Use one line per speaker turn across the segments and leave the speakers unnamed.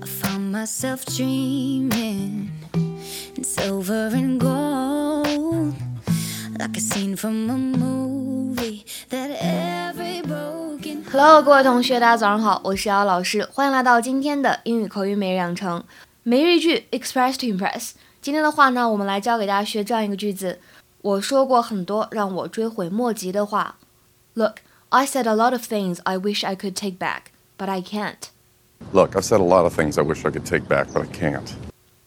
I found myself dreaming in silver and gold, like a scene from a movie that every broken.
Hello，各位同学，大家早上好，我是姚老师，欢迎来到今天的英语口语每日养成每日一句 Express to Impress。今天的话呢，我们来教给大家学这样一个句子。我说过很多让我追悔莫及的话。Look, I said a lot of things I wish I could take back, but I can't.
Look, I've said a lot of things I wish I could take back, but I can't.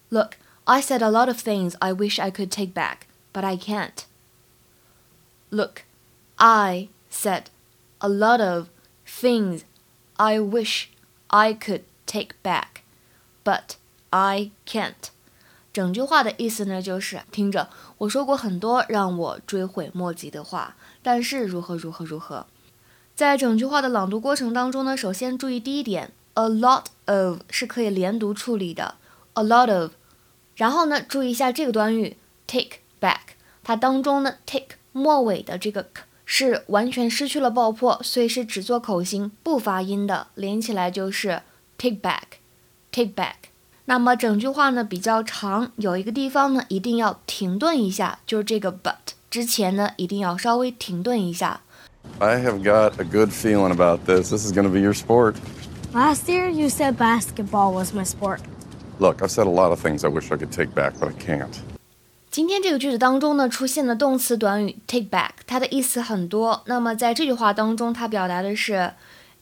Look, I said a lot of things I wish I could take back, but I can't. Look, I said a lot of things I wish I could take back, but I can't. 整句话的意思呢，就是听着，我说过很多让我追悔莫及的话，但是如何如何如何。在整句话的朗读过程当中呢，首先注意第一点 ，a lot of 是可以连读处理的，a lot of。然后呢，注意一下这个短语 take back，它当中呢 take 末尾的这个 k 是完全失去了爆破，所以是只做口型不发音的，连起来就是 take back，take back。那么整句话呢比较长，有一个地方呢一定要停顿一下，就是这个 but 之前呢一定要稍微停顿一下。
I have got a good feeling about this. This is going to be your sport.
Last year, you said basketball was my sport.
Look, I've said a lot of things I wish I could take back, but I can't.
今天这个句子当中呢，出现的动词短语 take back，它的意思很多。那么在这句话当中，它表达的是，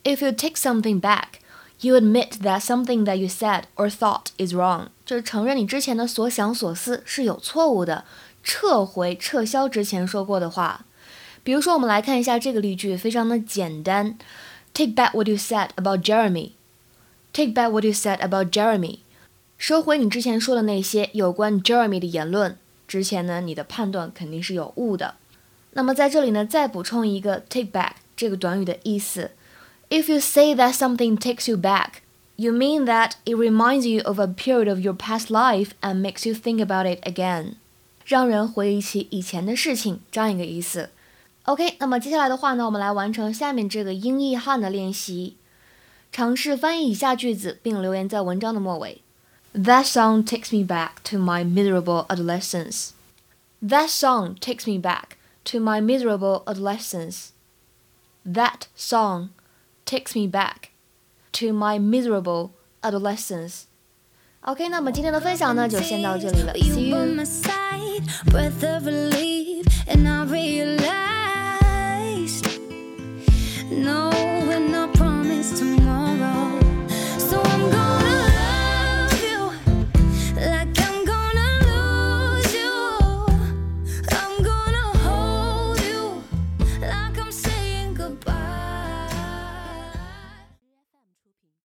if you take something back。You admit that something that you said or thought is wrong，就是承认你之前的所想所思是有错误的，撤回、撤销之前说过的话。比如说，我们来看一下这个例句，非常的简单。 Take back what you said about Jeremy. Take back what you said about Jeremy. 收回你之前说的那些有关 Jeremy 的言论。之前呢，你的判断肯定是有误的。那么在这里呢，再补充一个 take back 这个短语的意思。If you say that something takes you back, you mean that it reminds you of a period of your past life and makes you think about it again，让人回忆起以前的事情，这样一个意思。 OK，那么接下来的话呢，我们来完成下面这个英译汉的练习。尝试翻译以下句子，并留言在文章的末尾。That song takes me back to my miserable adolescence. That song takes me back to my miserable adolescence. That song takes me back to my miserable adolescence. OK，那么今天的分享呢，就先到这里了。See you.